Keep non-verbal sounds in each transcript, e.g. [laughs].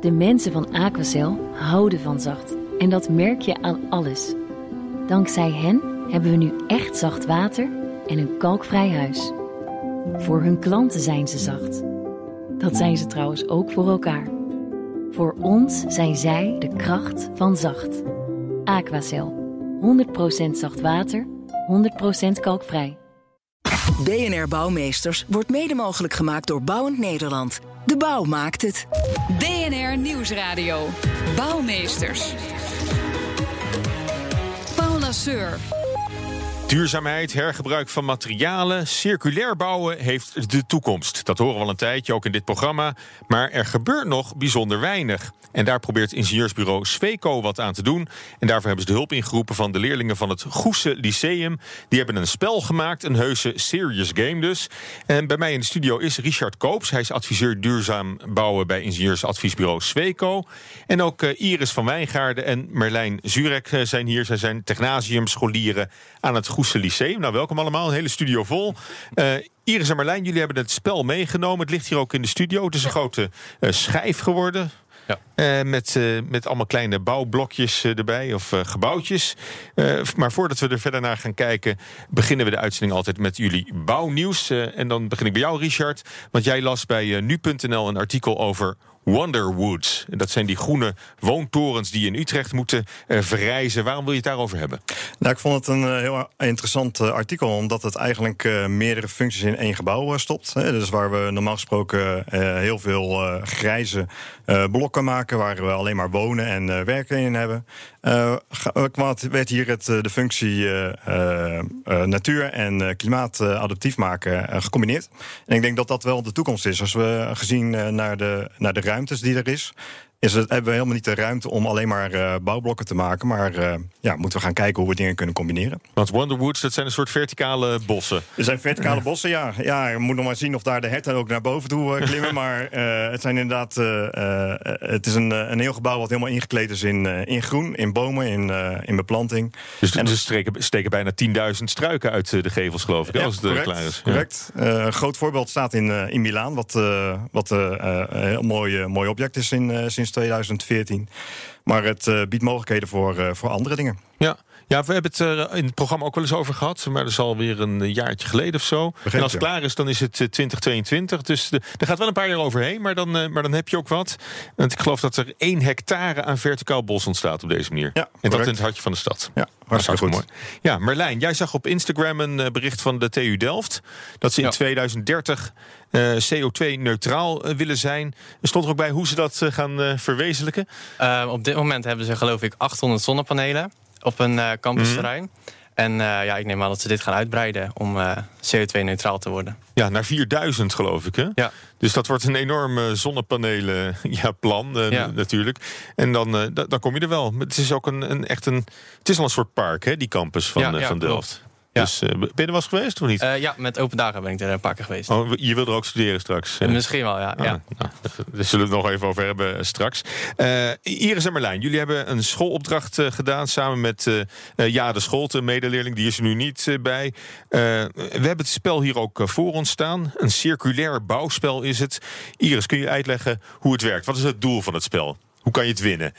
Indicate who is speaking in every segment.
Speaker 1: De mensen van Aquacel houden van zacht. En dat merk je aan alles. Dankzij hen hebben we nu echt zacht water en een kalkvrij huis. Voor hun klanten zijn ze zacht. Dat zijn ze trouwens ook voor elkaar. Voor ons zijn zij de kracht van zacht. Aquacel. 100% zacht water, 100% kalkvrij.
Speaker 2: BNR Bouwmeesters wordt mede mogelijk gemaakt door Bouwend Nederland. De bouw maakt het.
Speaker 3: BNR Nieuwsradio. Bouwmeesters. Paul Lasseur.
Speaker 4: Duurzaamheid, hergebruik van materialen, circulair bouwen heeft de toekomst. Dat horen we al een tijdje, ook in dit programma. Maar er gebeurt nog bijzonder weinig. En daar probeert ingenieursbureau Sweco wat aan te doen. En daarvoor hebben ze de hulp ingeroepen van de leerlingen van het Goese Lyceum. Die hebben een spel gemaakt, een heuse serious game dus. En bij mij in de studio is Richard Koops. Hij is adviseur duurzaam bouwen bij ingenieursadviesbureau Sweco. En ook eh, Iris van Wijngaarden en Merlijn Zurek eh, zijn hier. Zij zijn technasiumscholieren aan het Goese Lyceum. Nou, welkom allemaal, een hele studio vol. Uh, Iris en Marlijn, jullie hebben het spel meegenomen. Het ligt hier ook in de studio. Het is een grote uh, schijf geworden. Ja. Uh, met, uh, met allemaal kleine bouwblokjes uh, erbij, of gebouwtjes. maar voordat we er verder naar gaan kijken, beginnen we de uitzending altijd met jullie bouwnieuws. en dan begin ik bij jou, Richard. Want jij las bij nu.nl een artikel over Wonderwoods. Dat zijn die groene woontorens die in Utrecht moeten uh, verrijzen. Waarom wil je het daarover hebben?
Speaker 5: Nou, ik vond het een uh, heel interessant uh, artikel, omdat het eigenlijk meerdere functies in één gebouw stopt. Dus waar we normaal gesproken heel veel grijze blokken maken, waar we alleen maar wonen en werken in hebben. Werd hier het, de functie natuur en klimaat adaptief maken gecombineerd. En ik denk dat dat wel de toekomst is. Als we gezien naar de, naar de ruimtes die er is is het, hebben we helemaal niet de ruimte om alleen maar uh, bouwblokken te maken. Maar uh, ja, moeten we gaan kijken hoe we dingen kunnen combineren.
Speaker 4: Want Wonderwoods, dat zijn een soort verticale bossen.
Speaker 5: Er zijn verticale bossen, ja. Ja, je moet nog maar zien of daar de herten ook naar boven toe uh, klimmen. [laughs] maar het zijn inderdaad. het is een, een heel gebouw wat helemaal ingekleed is in, in groen, in bomen, in, in beplanting.
Speaker 4: Dus en, dus steken, steken bijna 10.000 struiken uit de gevels, geloof ik, ja, als het
Speaker 5: correct,
Speaker 4: klaar is.
Speaker 5: Correct. een groot voorbeeld staat in, in Milaan, wat, wat een heel mooi, mooi object is in, sinds 2014. Maar het uh, biedt mogelijkheden voor, uh, voor andere dingen.
Speaker 4: Ja. Ja, we hebben het er in het programma ook wel eens over gehad. Maar dat is alweer een jaartje geleden of zo. En als het klaar is, dan is het 2022. Dus de, er gaat wel een paar jaar overheen. Maar dan, uh, maar dan heb je ook wat. Want ik geloof dat er één hectare aan verticaal bos ontstaat op deze manier.
Speaker 5: Ja,
Speaker 4: en dat in het hartje van de stad.
Speaker 5: Ja, hartstikke goed.
Speaker 4: Mooi. Ja, Merlijn, jij zag op Instagram een bericht van de TU Delft. Dat ze in ja. 2030 uh, CO2-neutraal uh, willen zijn. Er stond er ook bij hoe ze dat uh, gaan verwezenlijken?
Speaker 6: op dit moment hebben ze geloof ik 800 zonnepanelen op een campusterrein. Mm -hmm. En ja, ik neem aan dat ze dit gaan uitbreiden om CO2-neutraal te worden.
Speaker 4: Ja, naar 4000 geloof ik. Hè?
Speaker 6: Ja.
Speaker 4: Dus dat wordt een enorm zonnepanelen [laughs] ja, plan ja. natuurlijk. En dan, dan kom je er wel. Het is ook een, een, echt een. Het is al een soort park, hè, die campus van, ja, van Delft.
Speaker 6: Ja.
Speaker 4: Dus uh, ben je er eens geweest of niet?
Speaker 6: Uh, ja, met open dagen ben ik er een paar keer geweest.
Speaker 4: Oh, je wil er ook studeren straks?
Speaker 6: Uh, Misschien wel, ja.
Speaker 4: Ah,
Speaker 6: ja.
Speaker 4: Nou, daar zullen we het nog even over hebben straks. Iris en Marlijn, jullie hebben een schoolopdracht gedaan... samen met Ja de Scholte, medeleerling. Die is er nu niet bij. we hebben het spel hier ook voor ons staan. Een circulair bouwspel is het. Iris, kun je uitleggen hoe het werkt? Wat is het doel van het spel? Hoe kan je het winnen?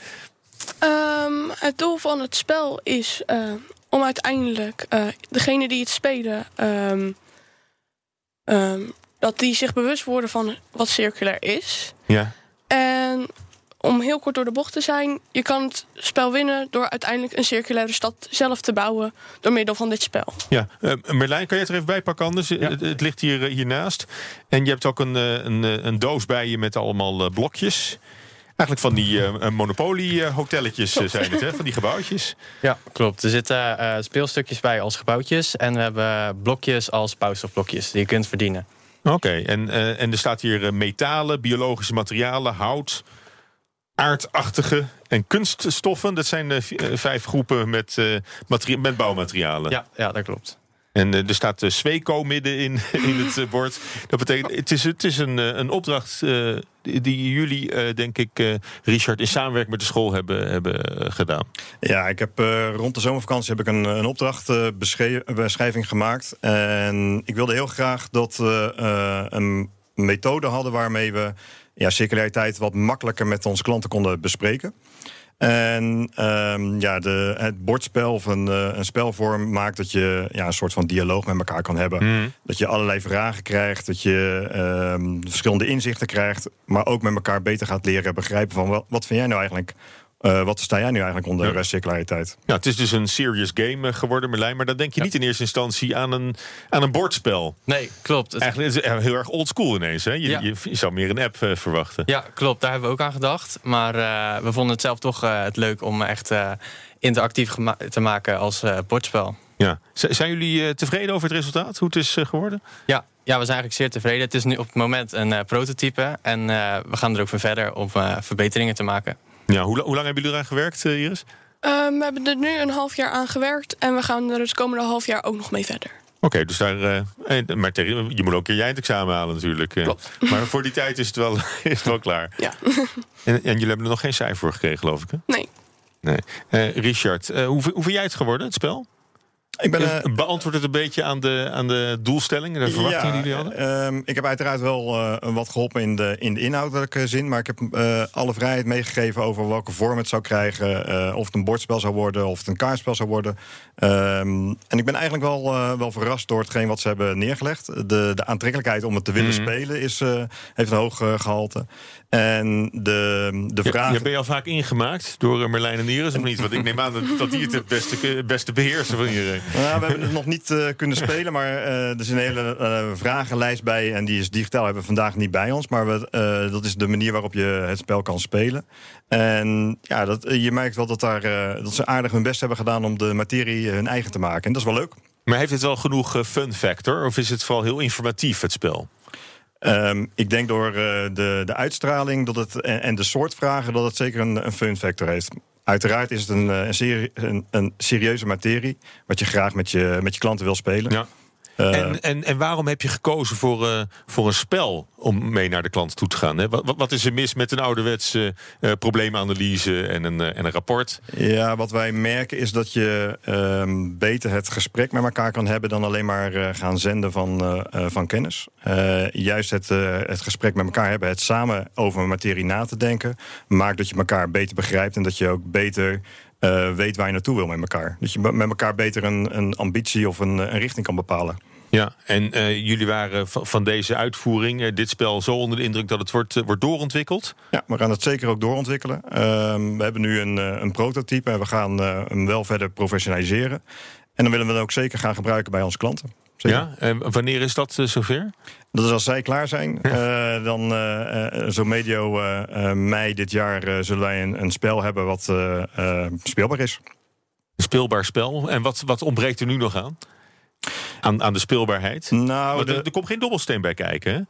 Speaker 7: Um, het doel van het spel is om uiteindelijk uh, degene die het spelen, um, um, dat die zich bewust worden van wat circulair is.
Speaker 4: Ja.
Speaker 7: En om heel kort door de bocht te zijn, je kan het spel winnen door uiteindelijk een circulaire stad zelf te bouwen door middel van dit spel.
Speaker 4: Ja, uh, Merlijn, kan je het er even bij pakken anders? Ja. Het, het, ligt hier, hiernaast. En je hebt ook een, een, een doos bij je met allemaal blokjes. Eigenlijk van die uh, monopolie-hotelletjes uh, zijn het, hè? van die gebouwtjes. [laughs]
Speaker 6: Ja, klopt. Er zitten uh, speelstukjes bij als gebouwtjes. En we hebben blokjes als bouwstofblokjes die je kunt verdienen.
Speaker 4: Oké, okay. en, en er staat hier metalen, biologische materialen, hout, aardachtige en kunststoffen. Dat zijn vijf groepen met, met bouwmaterialen.
Speaker 6: Ja, ja, dat klopt.
Speaker 4: En uh, er staat uh, Sweco midden in, [laughs] in het uh, bord. Dat betekent, het is, het is een, een opdracht die, jullie, denk ik, Richard, in samenwerking met de school hebben, hebben gedaan.
Speaker 5: Ja, ik heb rond de zomervakantie heb ik een, een opdrachtbeschrijving gemaakt. En ik wilde heel graag dat we een methode hadden waarmee we ja, circulariteit wat makkelijker met onze klanten konden bespreken. En um, ja, de, het bordspel of een, uh, een spelvorm maakt dat je ja, een soort van dialoog met elkaar kan hebben. Mm. Dat je allerlei vragen krijgt, dat je um, verschillende inzichten krijgt, maar ook met elkaar beter gaat leren begrijpen van wat, wat vind jij nou eigenlijk uh, wat sta jij nu eigenlijk onder ja. circulariteit?
Speaker 4: Ja, het is dus een serious game eh, geworden, Merlijn. Maar dan denk je ja. niet in eerste instantie aan een, aan een bordspel.
Speaker 6: Nee, klopt.
Speaker 4: Eigenlijk is het heel erg oldschool ineens. Hè? Je, ja. je, je, zou meer een app uh, verwachten.
Speaker 6: Ja, klopt. Daar hebben we ook aan gedacht. Maar uh, we vonden het zelf toch het leuk om echt interactief te maken als bordspel.
Speaker 4: Ja. Z zijn jullie tevreden over het resultaat? Hoe het is geworden?
Speaker 6: Ja, ja, we zijn eigenlijk zeer tevreden. Het is nu op het moment een prototype. En we gaan er ook voor verder om verbeteringen te maken.
Speaker 4: Ja, hoe, hoe lang hebben jullie eraan gewerkt, uh, Iris?
Speaker 7: Um, we hebben er nu een half jaar aan gewerkt en we gaan er het komende half jaar ook nog mee verder.
Speaker 4: Oké, okay, dus daar. Uh, maar tegen, je moet ook een je eindexamen halen, natuurlijk.
Speaker 6: Klopt. [laughs]
Speaker 4: Maar voor die tijd is het wel, [laughs] is het wel klaar.
Speaker 7: Ja. [laughs]
Speaker 4: En, en jullie hebben er nog geen cijfer voor gekregen, geloof ik. Hè?
Speaker 7: Nee.
Speaker 4: nee. Uh, Richard, hoe, hoe vind jij het geworden, het spel? Ik ben, uh, Beantwoordt het een beetje aan de, aan de doelstellingen, de verwachtingen
Speaker 5: ja,
Speaker 4: die jullie hadden?
Speaker 5: Uh, ik heb uiteraard wel uh, wat geholpen in de, in de inhoudelijke zin. Maar ik heb alle vrijheid meegegeven over welke vorm het zou krijgen. of het een bordspel zou worden, of het een kaartspel zou worden. Um, en ik ben eigenlijk wel, wel verrast door hetgeen wat ze hebben neergelegd. De, de aantrekkelijkheid om het te willen mm. spelen is, heeft een hoog gehalte. En de, de vraag.
Speaker 4: Je, je ben je al vaak ingemaakt door Merlijn en Iris, of niet? Want ik neem aan dat, dat die het het beste, beste beheersen van iedereen.
Speaker 5: Nou, we hebben het nog niet uh, kunnen spelen, maar uh, er is een hele uh, vragenlijst bij. En die is digitaal, hebben we vandaag niet bij ons. Maar we, dat is de manier waarop je het spel kan spelen. En ja, dat, je merkt wel dat, daar, dat ze aardig hun best hebben gedaan om de materie hun eigen te maken. En dat is wel leuk.
Speaker 4: Maar heeft het wel genoeg fun factor? Of is het vooral heel informatief, het spel?
Speaker 5: Um, ik denk door uh, de, de uitstraling dat het, en, en, de soort vragen dat het zeker een, een fun factor heeft. Uiteraard is het een, een, serie, een, een, serieuze materie, wat je graag met je, met je klanten wil spelen.
Speaker 4: Ja. Uh, en, en, en waarom heb je gekozen voor, uh, voor een spel om mee naar de klant toe te gaan? Hè? Wat, wat is er mis met een ouderwetse uh, probleemanalyse en een, en een rapport?
Speaker 5: Ja, wat wij merken is dat je um, beter het gesprek met elkaar kan hebben dan alleen maar gaan zenden van, van kennis. juist het, het gesprek met elkaar hebben, het samen over een materie na te denken, maakt dat je elkaar beter begrijpt en dat je ook beter uh, weet waar je naartoe wil met elkaar. Dat je met elkaar beter een, een ambitie of een, een richting kan bepalen.
Speaker 4: Ja, en uh, jullie waren van deze uitvoering, uh, dit spel, zo onder de indruk dat het wordt, uh, wordt doorontwikkeld?
Speaker 5: Ja, we gaan het zeker ook doorontwikkelen. Ehm, we hebben nu een, een prototype en we gaan hem wel verder professionaliseren. En dan willen we het ook zeker gaan gebruiken bij onze klanten. Zeker.
Speaker 4: Ja, en wanneer is dat zover?
Speaker 5: Dat is als zij klaar zijn. Ja. Uh, dan uh, zo medio uh, mei dit jaar zullen wij een, een spel hebben wat speelbaar is.
Speaker 4: Een speelbaar spel. En wat, wat ontbreekt er nu nog aan? Aan, aan de speelbaarheid?
Speaker 5: Nou,
Speaker 4: de... er, er komt geen dobbelsteen bij kijken, hè?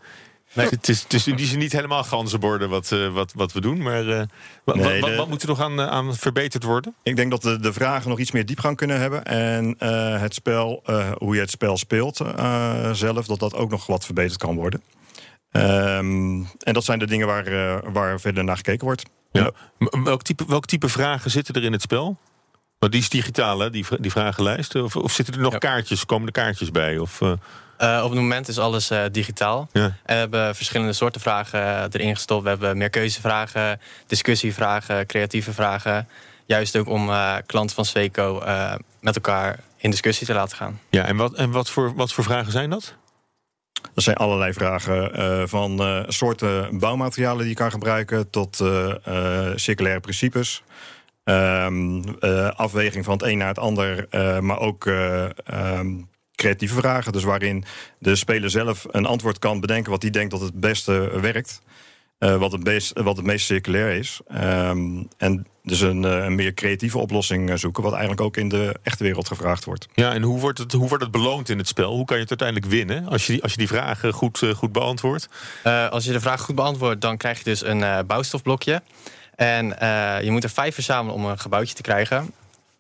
Speaker 4: Nee. Het, is, het is in die zin niet helemaal ganzenborden wat, uh, wat, wat we doen. Maar uh, nee, wat, de, wat, moet er nog aan, aan verbeterd worden?
Speaker 5: Ik denk dat de, de vragen nog iets meer diepgang kunnen hebben. En uh, het spel, hoe je het spel speelt zelf, dat dat ook nog wat verbeterd kan worden. Um, en dat zijn de dingen waar, waar verder naar gekeken wordt.
Speaker 4: Ja. Welk, type, welk type vragen zitten er in het spel? Maar die is digitaal, hè, die, die vragenlijst? Of, of zitten er nog ja. kaartjes, komen er kaartjes bij? Of, uh...
Speaker 6: Uh, op het moment is alles uh, digitaal. Ja. En we hebben verschillende soorten vragen erin gestopt. We hebben meerkeuzevragen, discussievragen, creatieve vragen. Juist ook om uh, klanten van Sweco met elkaar in discussie te laten gaan.
Speaker 4: Ja, en wat, en wat, voor, wat voor vragen zijn dat?
Speaker 5: Dat zijn allerlei vragen uh, van uh, soorten bouwmaterialen die je kan gebruiken tot uh, circulaire principes. Um, afweging van het een naar het ander, maar ook um, creatieve vragen. Dus waarin de speler zelf een antwoord kan bedenken wat hij denkt dat het beste werkt. Uh, wat, het meest, wat het meest circulair is. Um, en dus een, uh, een, meer creatieve oplossing zoeken, wat eigenlijk ook in de echte wereld gevraagd wordt.
Speaker 4: Ja, en hoe wordt het, hoe wordt het beloond in het spel? Hoe kan je het uiteindelijk winnen als je die, als je die vragen goed, uh, goed beantwoordt?
Speaker 6: als je de vraag goed beantwoordt, dan krijg je dus een bouwstofblokje. En je moet er vijf verzamelen om een gebouwtje te krijgen.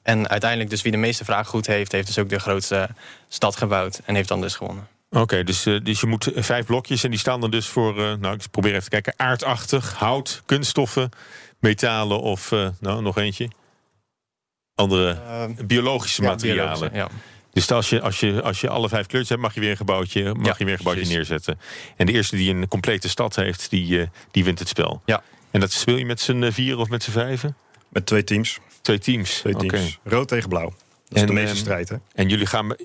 Speaker 6: En uiteindelijk dus wie de meeste vragen goed heeft... heeft dus ook de grootste stad gebouwd en heeft dan dus gewonnen.
Speaker 4: Oké, okay, dus, uh, dus je moet vijf blokjes en die staan dan dus voor... Uh, nou, ik probeer even te kijken. Aardachtig, hout, kunststoffen, metalen of nou, nog eentje. Andere biologische
Speaker 6: ja,
Speaker 4: materialen.
Speaker 6: Biologische, ja.
Speaker 4: Dus als je, als, je, als je alle vijf kleurtjes hebt, mag je weer een gebouwtje, mag
Speaker 6: Ja,
Speaker 4: je weer een gebouwtje
Speaker 6: precies.
Speaker 4: neerzetten. En de eerste die een complete stad heeft, die, eh, die wint het spel.
Speaker 6: Ja.
Speaker 4: En dat speel je met z'n eh, vier of met z'n vijven?
Speaker 5: Met twee teams.
Speaker 4: Twee teams.
Speaker 5: Twee teams. Rood tegen blauw. Dat is de meeste
Speaker 4: ehm,
Speaker 5: strijd, hè?
Speaker 4: En jullie, gaan,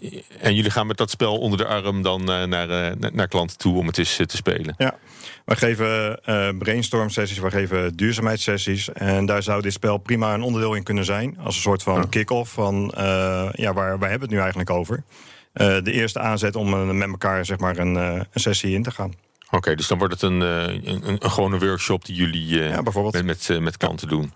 Speaker 4: en jullie gaan met dat spel onder de arm dan eh, naar, eh, naar, naar klanten toe om het eens eh, te spelen.
Speaker 5: Ja. Wij geven eh brainstorm sessies, wij geven duurzaamheidssessies. En daar zou dit spel prima een onderdeel in kunnen zijn. Als een soort van kick-off van ja, waar, waar hebben we het nu eigenlijk over. Eh, de eerste aanzet om met elkaar zeg maar, een, een sessie in te gaan.
Speaker 4: Oké, dus dan wordt het een, een, een, een gewone workshop die jullie
Speaker 5: Ja,
Speaker 4: met, met, met klanten doen.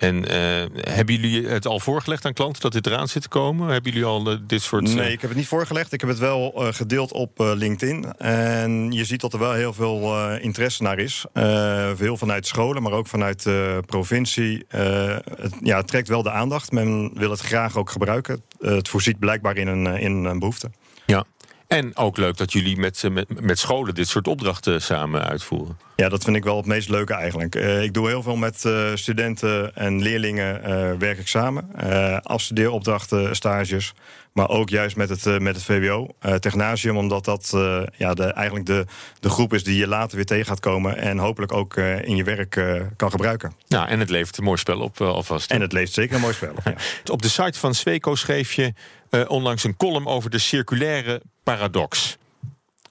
Speaker 4: En eh, hebben jullie het al voorgelegd aan klanten dat dit eraan zit te komen? Hebben jullie al eh, dit soort... eh,
Speaker 5: Nee, ik heb het niet voorgelegd. Ik heb het wel eh, gedeeld op eh, LinkedIn. En je ziet dat er wel heel veel eh, interesse naar is. Eh, veel vanuit scholen, maar ook vanuit de provincie. Eh, het, ja, het trekt wel de aandacht. Men wil het graag ook gebruiken. Eh, het voorziet blijkbaar in een, eh, in een behoefte.
Speaker 4: Ja. En ook leuk dat jullie met, met, scholen dit soort opdrachten samen uitvoeren.
Speaker 5: Ja, dat vind ik wel het meest leuke eigenlijk. Eh, ik doe heel veel met eh, studenten en leerlingen eh, werk ik samen. Afstudeeropdrachten, stages. Maar ook juist met het, eh, met het VWO, eh Technasium. Omdat dat eh, ja, de, eigenlijk de, de groep is die je later weer tegen gaat komen. En hopelijk ook eh, in je werk eh, kan gebruiken.
Speaker 4: Nou, en het levert een mooi spel op alvast.
Speaker 5: En het leeft zeker een mooi spel. op, Ja. [laughs]
Speaker 4: Op de site van Sweco schreef je eh, onlangs een column over de circulaire paradox.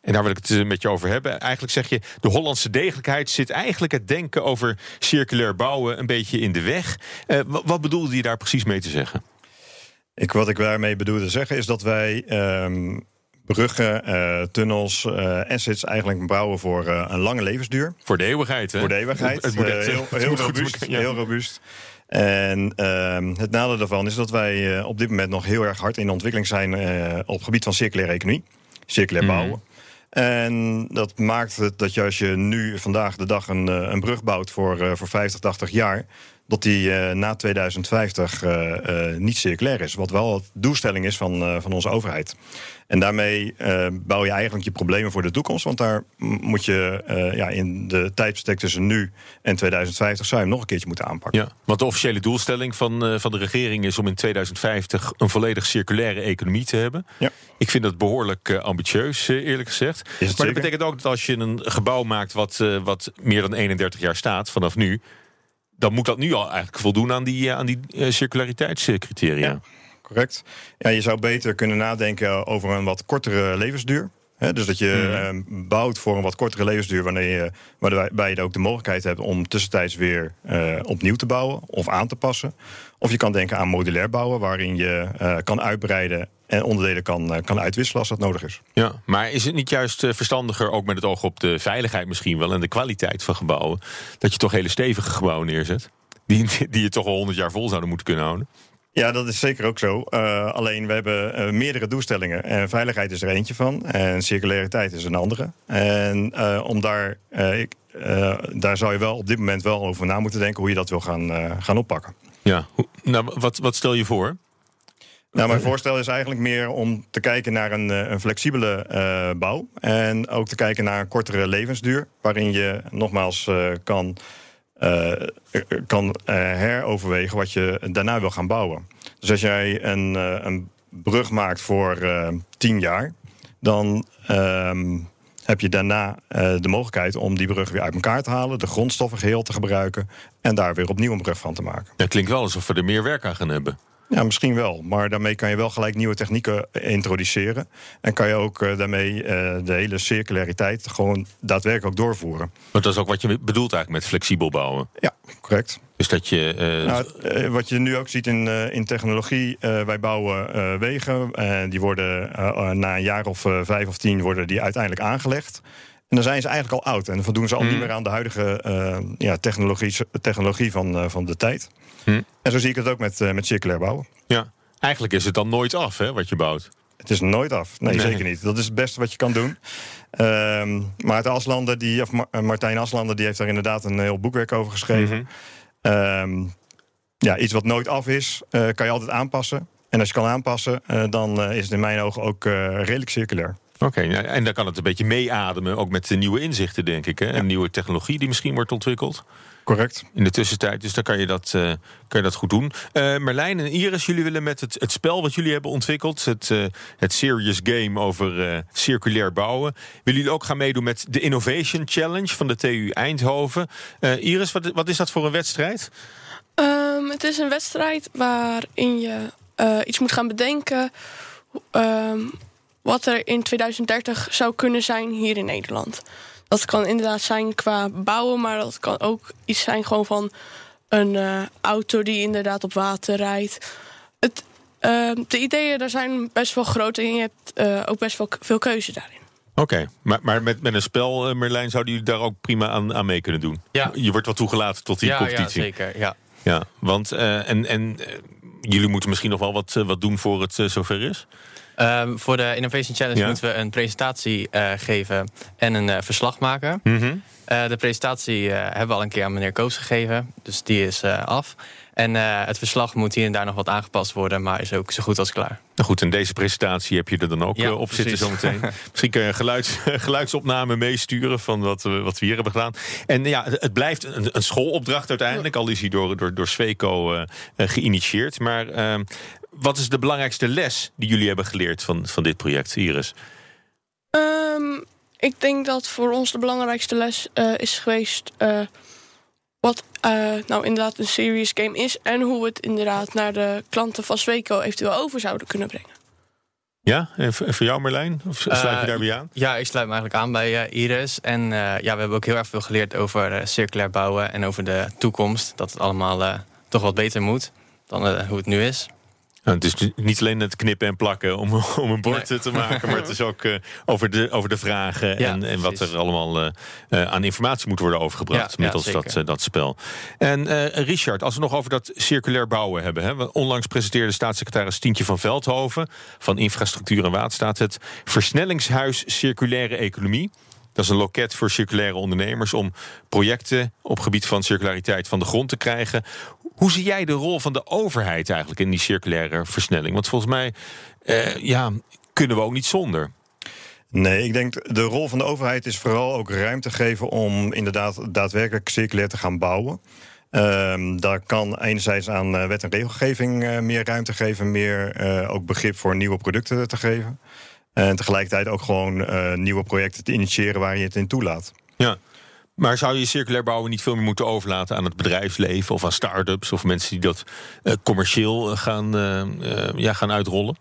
Speaker 4: En daar wil ik het met je over hebben. Eigenlijk zeg je, de Hollandse degelijkheid zit eigenlijk het denken over circulair bouwen een beetje in de weg. Eh, wa- wat bedoelde je daar precies mee te zeggen?
Speaker 5: Ik, wat ik daarmee bedoel te zeggen is dat wij ehm, bruggen, eh, tunnels, eh, assets eigenlijk bouwen voor eh, een lange levensduur.
Speaker 4: Voor de eeuwigheid, hè?
Speaker 5: Voor de eeuwigheid.
Speaker 4: Het moet echt,
Speaker 5: heel,
Speaker 4: het
Speaker 5: heel robuust.
Speaker 4: ja.
Speaker 5: Heel robuust. En ehm, het nadeel daarvan is dat wij op dit moment nog heel erg hard in ontwikkeling zijn op het gebied van circulaire economie, circulair
Speaker 4: Mhm.
Speaker 5: bouwen. En dat maakt het dat je als je nu vandaag de dag een, een brug bouwt voor, voor 50, 80 jaar, dat die eh, na 2050 eh, eh, niet circulair is. Wat wel het doelstelling is van, van onze overheid. En daarmee bouw je eigenlijk je problemen voor de toekomst. Want daar moet je ja, in de tijdstek tussen nu en 2050 zou je hem nog een keertje moeten aanpakken.
Speaker 4: Ja, want de officiële doelstelling van, van de regering is om in 2050 een volledig circulaire economie te hebben.
Speaker 5: Ja.
Speaker 4: Ik vind dat behoorlijk eh, ambitieus, eerlijk gezegd. maar dat betekent ook dat als je een gebouw maakt wat, wat meer dan 31 jaar staat vanaf nu, dan moet dat nu al eigenlijk voldoen aan die, eh, aan die eh, circulariteitscriteria.
Speaker 5: Ja. Correct. Ja, je zou beter kunnen nadenken over een wat kortere levensduur. Dus dat je eh, bouwt voor een wat kortere levensduur, wanneer je, waarbij je ook de mogelijkheid hebt om tussentijds weer eh, opnieuw te bouwen of aan te passen. Of je kan denken aan modulair bouwen, waarin je kan uitbreiden en onderdelen kan, eh, kan uitwisselen als dat nodig is.
Speaker 4: Ja, maar is het niet juist eh, verstandiger, ook met het oog op de veiligheid misschien wel en de kwaliteit van gebouwen, dat je toch hele stevige gebouwen neerzet? Die, die je toch al 100 jaar vol zouden moeten kunnen houden?
Speaker 5: Ja, dat is zeker ook zo. Uh, alleen we hebben uh, meerdere doelstellingen. En veiligheid is er eentje van. En circulariteit is een andere. En uh, om daar, ik, daar zou je wel op dit moment wel over na moeten denken hoe je dat wil gaan, gaan oppakken.
Speaker 4: Ja, nou, wat, wat stel je voor?
Speaker 5: Nou, mijn voorstel is eigenlijk meer om te kijken naar een, een flexibele uh, bouw. En ook te kijken naar een kortere levensduur. Waarin je nogmaals uh, kan, kan heroverwegen wat je daarna wil gaan bouwen. Dus als jij een, een brug maakt voor tien jaar, dan. Um, heb je daarna de mogelijkheid om die brug weer uit elkaar te halen, de grondstoffen geheel te gebruiken en daar weer opnieuw een brug van te maken.
Speaker 4: Dat klinkt wel alsof we er meer werk aan gaan hebben.
Speaker 5: Ja, misschien wel. Maar daarmee kan je wel gelijk nieuwe technieken introduceren. En kan je ook uh, daarmee uh, de hele circulariteit gewoon daadwerkelijk ook doorvoeren.
Speaker 4: Want dat is ook wat je bedoelt eigenlijk met flexibel bouwen.
Speaker 5: Ja, correct.
Speaker 4: Dus dat je. Uh,
Speaker 5: nou, wat je nu ook ziet in, in technologie, wij bouwen wegen. En die worden na een jaar of vijf of tien worden die uiteindelijk aangelegd. En dan zijn ze eigenlijk al oud. En dan voldoen ze al
Speaker 4: Hmm.
Speaker 5: niet meer aan de huidige ja, technologie, technologie van, van de tijd.
Speaker 4: Hm.
Speaker 5: En zo zie ik het ook met, uh, met circulair bouwen.
Speaker 4: Ja, eigenlijk is het dan nooit af, hè, wat je bouwt.
Speaker 5: Het is nooit af. Nee, nee, zeker niet. Dat is het beste wat je kan doen. Um, Maarten Aslander, die, of Martijn Aslander, die heeft daar inderdaad een heel boekwerk over geschreven. Mm -hmm. um, ja, iets wat nooit af is, uh, kan je altijd aanpassen. En als je kan aanpassen, uh, dan is het in mijn ogen ook redelijk circulair.
Speaker 4: Oké, en dan kan het een beetje meeademen, ook met de nieuwe inzichten, denk ik. Hè? En nieuwe technologie die misschien wordt ontwikkeld.
Speaker 5: Correct.
Speaker 4: In de tussentijd, dus dan kan je dat, uh, kan je dat goed doen. Uh, Merlijn en Iris, jullie willen met het, het spel wat jullie hebben ontwikkeld... het, uh, het Serious Game over circulair bouwen... willen jullie ook gaan meedoen met de Innovation Challenge van de TU Eindhoven. Iris, wat, wat is dat voor een wedstrijd?
Speaker 7: Um, het is een wedstrijd waarin je iets moet gaan bedenken... Um, wat er in 2030 zou kunnen zijn hier in Nederland. Dat kan inderdaad zijn qua bouwen, maar dat kan ook iets zijn gewoon van een uh, auto die inderdaad op water rijdt. Het, uh, de ideeën daar zijn best wel groot en je hebt uh, ook best wel veel keuze daarin.
Speaker 4: Oké, okay, maar, maar met, met een spel, Merlijn, zouden jullie daar ook prima aan, aan mee kunnen doen?
Speaker 6: Ja.
Speaker 4: Je wordt wel toegelaten tot die
Speaker 6: ja,
Speaker 4: competitie.
Speaker 6: Ja, zeker. Ja,
Speaker 4: ja want en, en jullie moeten misschien nog wel wat, wat doen voor het zover is?
Speaker 6: Um, voor de Innovation Challenge ja. moeten we een presentatie uh, geven en een uh, verslag maken.
Speaker 4: Mm -hmm.
Speaker 6: uh, de presentatie hebben we al een keer aan meneer Koos gegeven, dus die is af. En het verslag moet hier en daar nog wat aangepast worden, maar is ook zo goed als klaar.
Speaker 4: Nou goed, en deze presentatie heb je er dan ook
Speaker 6: ja,
Speaker 4: op zitten zometeen. [laughs] Misschien kun je een geluids, [laughs] geluidsopname meesturen van wat, wat we hier hebben gedaan. En ja, het blijft een, een schoolopdracht uiteindelijk, al is hij door, door, door Sweco geïnitieerd. Maar ehm, wat is de belangrijkste les die jullie hebben geleerd van, van dit project, Iris?
Speaker 7: Um, ik denk dat voor ons de belangrijkste les uh, is geweest. Wat uh, nou inderdaad een serious game is. En hoe we het inderdaad naar de klanten van Sweco eventueel over zouden kunnen brengen.
Speaker 4: Ja, en voor jou Merlijn? Of sluit je daar weer aan?
Speaker 6: Ja, ik sluit me eigenlijk aan bij Iris. En ja, we hebben ook heel erg veel geleerd over circulair bouwen en over de toekomst. Dat het allemaal toch wat beter moet dan hoe het nu is.
Speaker 4: Nou, het is niet alleen het knippen en plakken om, [laughs] om een bord nee. te maken, maar het is ook uh, over, de, over de vragen
Speaker 6: ja,
Speaker 4: en, en wat er allemaal uh, uh, aan informatie moet worden overgebracht
Speaker 6: ja,
Speaker 4: middels dat, dat spel. En Richard, als we nog over dat circulair bouwen hebben. Hè, onlangs presenteerde staatssecretaris Tientje van Veldhoven van Infrastructuur en Waterstaat het Versnellingshuis Circulaire Economie. Dat is een loket voor circulaire ondernemers om projecten op gebied van circulariteit van de grond te krijgen. Hoe zie jij de rol van de overheid eigenlijk in die circulaire versnelling? Want volgens mij eh, ja, kunnen we ook niet zonder.
Speaker 5: Nee, ik denk de rol van de overheid is vooral ook ruimte geven om inderdaad daadwerkelijk circulair te gaan bouwen. Um, daar kan enerzijds aan uh, wet en regelgeving uh, meer ruimte geven, meer uh, ook begrip voor nieuwe producten te geven. En tegelijkertijd ook gewoon nieuwe projecten te initiëren waar je het in toelaat.
Speaker 4: Ja. Maar zou je circulair bouwen niet veel meer moeten overlaten aan het bedrijfsleven of aan start-ups of mensen die dat uh, commercieel gaan, uh, uh, ja, gaan uitrollen?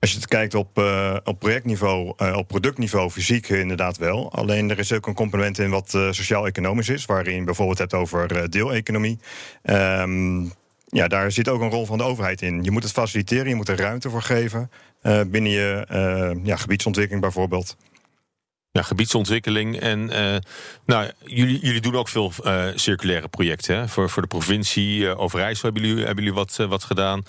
Speaker 5: Als je het kijkt op, op projectniveau, op productniveau, fysiek inderdaad wel. Alleen er is ook een component in wat sociaal-economisch is, waarin je bijvoorbeeld hebt over deeleconomie. Um, ja, daar zit ook een rol van de overheid in. Je moet het faciliteren, je moet er ruimte voor geven binnen je ja, gebiedsontwikkeling bijvoorbeeld.
Speaker 4: Ja, gebiedsontwikkeling. En uh, nou, jullie, jullie doen ook veel uh, circulaire projecten. Hè? Voor, voor de provincie uh, Overijssel hebben jullie, hebben jullie wat, wat gedaan.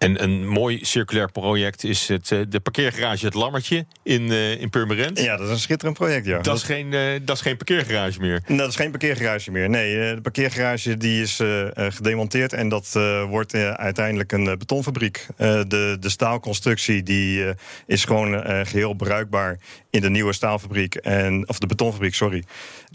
Speaker 4: En een mooi circulair project is het, de parkeergarage Het Lammertje in, uh, in Purmerend.
Speaker 5: Ja, dat is een schitterend project, ja.
Speaker 4: Dat is geen, uh, dat is geen parkeergarage meer?
Speaker 5: Dat is geen parkeergarage meer, nee. De parkeergarage die is uh, gedemonteerd en dat wordt uiteindelijk een betonfabriek. de, de staalconstructie die, is gewoon geheel bruikbaar in de nieuwe staalfabriek. En, of de betonfabriek, sorry.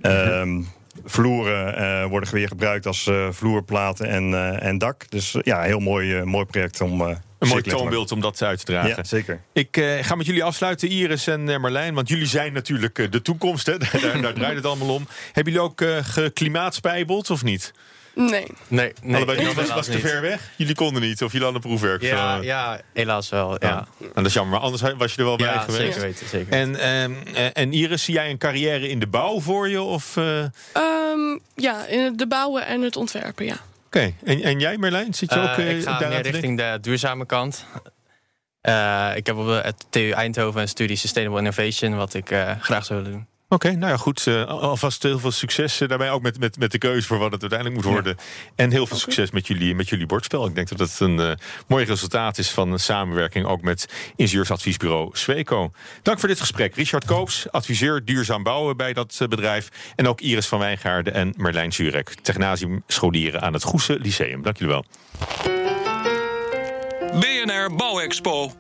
Speaker 5: Mm Vloeren uh, worden weer gebruikt als uh, vloerplaten en, uh, en dak. Dus ja, heel mooi, mooi project om.
Speaker 4: een mooi toonbeeld om dat uit te dragen.
Speaker 5: Ja, zeker.
Speaker 4: Ik ga met jullie afsluiten, Iris en Marlijn. Want jullie zijn natuurlijk de toekomst. Hè? [laughs] daar, daar draait het allemaal om. Hebben jullie ook geklimaatspijbeld of niet?
Speaker 7: Nee.
Speaker 6: Nee, nee
Speaker 4: Allebei niet. Was, was te ver weg? Jullie konden niet? Of jullie hadden proefwerk?
Speaker 6: Ja, ja helaas wel. Ja.
Speaker 4: ja. Nou, dat is jammer, maar anders was je er wel
Speaker 6: ja,
Speaker 4: bij geweest.
Speaker 6: Zeker weten, zeker
Speaker 4: En, uh, en Iris, zie jij een carrière in de bouw voor je? Of, uh...
Speaker 7: um, ja, in de bouwen en het ontwerpen, ja.
Speaker 4: Oké, okay. en, en jij Merlijn? Zit je
Speaker 6: uh,
Speaker 4: ook
Speaker 6: Ik ga meer richting de duurzame kant. Uh, ik heb op het TU Eindhoven een studie Sustainable Innovation... wat ik graag zou willen doen.
Speaker 4: Oké, okay, nou ja, goed. Uh, alvast heel veel succes uh, daarbij. Ook met, met, met de keuze voor wat het uiteindelijk moet worden. Ja. En heel veel succes met jullie, met jullie bordspel. Ik denk dat het een uh, mooi resultaat is van een samenwerking ook met ingenieursadviesbureau Sweco. Dank voor dit gesprek. Richard Koops, adviseur duurzaam bouwen bij dat bedrijf. En ook Iris van Wijngaarden en Merlijn Zurek, technasium scholieren aan het Goese Lyceum. Dank jullie wel.
Speaker 8: BNR Bouwexpo.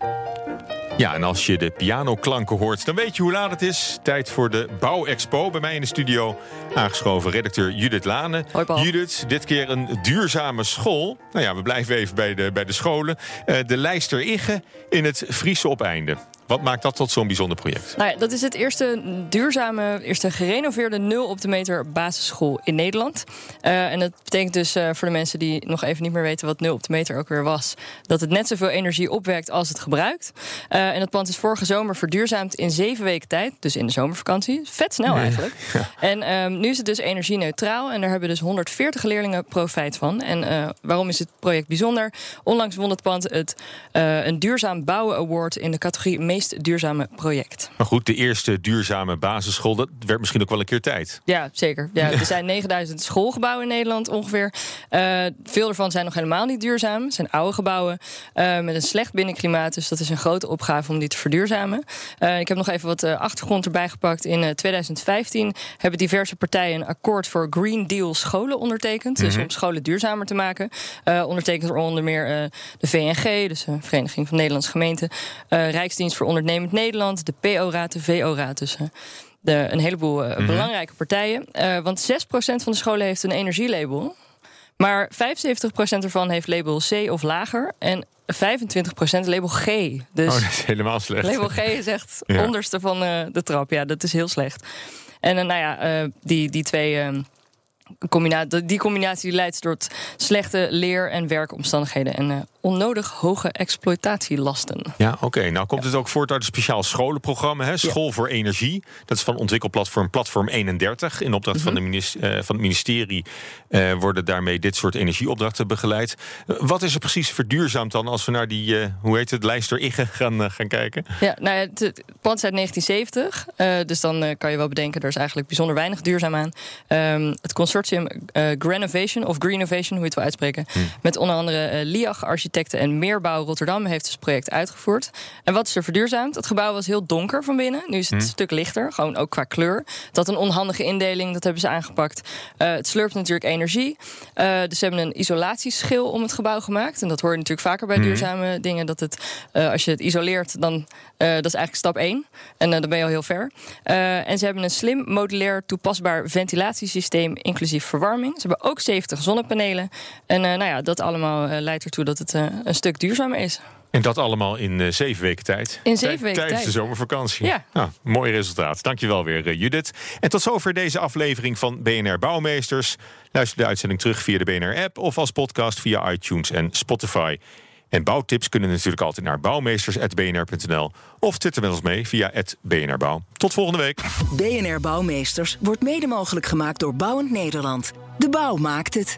Speaker 4: Ja, en als je de pianoklanken hoort, dan weet je hoe laat het is. Tijd voor de Bouwexpo. Bij mij in de studio aangeschoven redacteur Judith Lane.
Speaker 8: Hoi Paul.
Speaker 4: Judith, dit keer een duurzame school. Nou ja, we blijven even bij de, bij de scholen. Uh, de Lijster Igge in het Friese Opeinde. Wat maakt dat tot zo'n bijzonder project?
Speaker 8: Nou ja, dat is het eerste duurzame, eerste gerenoveerde nul op de meter basisschool in Nederland. Uh, en dat betekent dus uh, voor de mensen die nog even niet meer weten wat nul op de meter ook weer was, dat het net zoveel energie opwekt als het gebruikt. Uh, en dat pand is vorige zomer verduurzaamd in zeven weken tijd, dus in de zomervakantie. Vet snel eigenlijk. [laughs] Ja. En um, nu is het dus energie-neutraal en daar hebben dus 140 leerlingen profijt van. En waarom is het project bijzonder? Onlangs won het pand het een duurzaam bouwen award in de categorie meest duurzame project.
Speaker 4: Maar goed, de eerste duurzame basisschool, dat werd misschien ook wel een keer tijd.
Speaker 8: Ja, zeker. Ja, [laughs] er zijn 9000 schoolgebouwen in Nederland ongeveer. Uh, veel ervan zijn nog helemaal niet duurzaam. Het zijn oude gebouwen uh, met een slecht binnenklimaat. Dus dat is een grote opgave om die te verduurzamen. Uh, ik heb nog even wat achtergrond erbij gepakt. In 2015 hebben diverse partijen een akkoord voor Green Deal scholen ondertekend. Mm -hmm. Dus om scholen duurzamer te maken. ondertekend door onder meer de VNG, dus de Vereniging van Nederlandse Gemeenten. Rijksdienst voor Ondernemend Nederland, de PO-raad, de VO-raad. Dus de, een heleboel uh, mm-hmm. belangrijke partijen. Uh, want 6% van de scholen heeft een energielabel. Maar 75% ervan heeft label C of lager. En 25% label G. Dus
Speaker 4: oh, dat is helemaal slecht.
Speaker 8: Label G is echt [laughs] ja. onderste van de trap. Ja, dat is heel slecht. En nou ja, die, die twee combinatie, die combinatie leidt tot slechte leer- en werkomstandigheden en onnodig hoge exploitatielasten.
Speaker 4: Ja, oké. Okay. Nou komt ja. het ook voort uit een speciaal scholenprogramma, hè? School ja. voor Energie. Dat is van ontwikkelplatform Platform 31. In opdracht mm -hmm. van, de minister, uh, van het ministerie uh, worden daarmee dit soort energieopdrachten begeleid. wat is er precies verduurzaamd dan als we naar die, hoe heet het, lijster Igge gaan, gaan kijken?
Speaker 8: Ja, nou het, het pand is uit 1970. dus dan kan je wel bedenken, er is eigenlijk bijzonder weinig duurzaam aan. Um, het consortium uh, Granovation, of Greenovation, hoe je het wil uitspreken. Hmm. Met onder andere LIAG Architecten en Meerbouw Rotterdam heeft het project uitgevoerd. En wat is er verduurzaamd? Het gebouw was heel donker van binnen. Nu is het
Speaker 4: Hmm.
Speaker 8: een stuk lichter, gewoon ook qua kleur. Had een onhandige indeling, dat hebben ze aangepakt. Uh, het slurpt natuurlijk energie. dus ze hebben een isolatieschil om het gebouw gemaakt. En dat hoor je natuurlijk vaker bij
Speaker 4: Hmm.
Speaker 8: duurzame dingen. Dat het, als je het isoleert, dan dat is eigenlijk stap 1. En dan ben je al heel ver. en ze hebben een slim, modulair, toepasbaar ventilatiesysteem, inclusief verwarming. Ze hebben ook 70 zonnepanelen. En nou ja, dat allemaal leidt ertoe dat het een stuk duurzamer is.
Speaker 4: En dat allemaal in zeven weken tijd.
Speaker 8: In zeven weken
Speaker 4: Tijdens
Speaker 8: tijd.
Speaker 4: de zomervakantie.
Speaker 8: Ja.
Speaker 4: Nou, mooi resultaat. Dankjewel weer, Judith. En tot zover deze aflevering van BNR Bouwmeesters. Luister de uitzending terug via de BNR-app... of als podcast via iTunes en Spotify. En bouwtips kunnen natuurlijk altijd naar bouwmeesters.bnr.nl... of twitter met ons mee via @bnrbouw. Tot volgende week.
Speaker 2: BNR Bouwmeesters wordt mede mogelijk gemaakt door Bouwend Nederland. De bouw maakt het.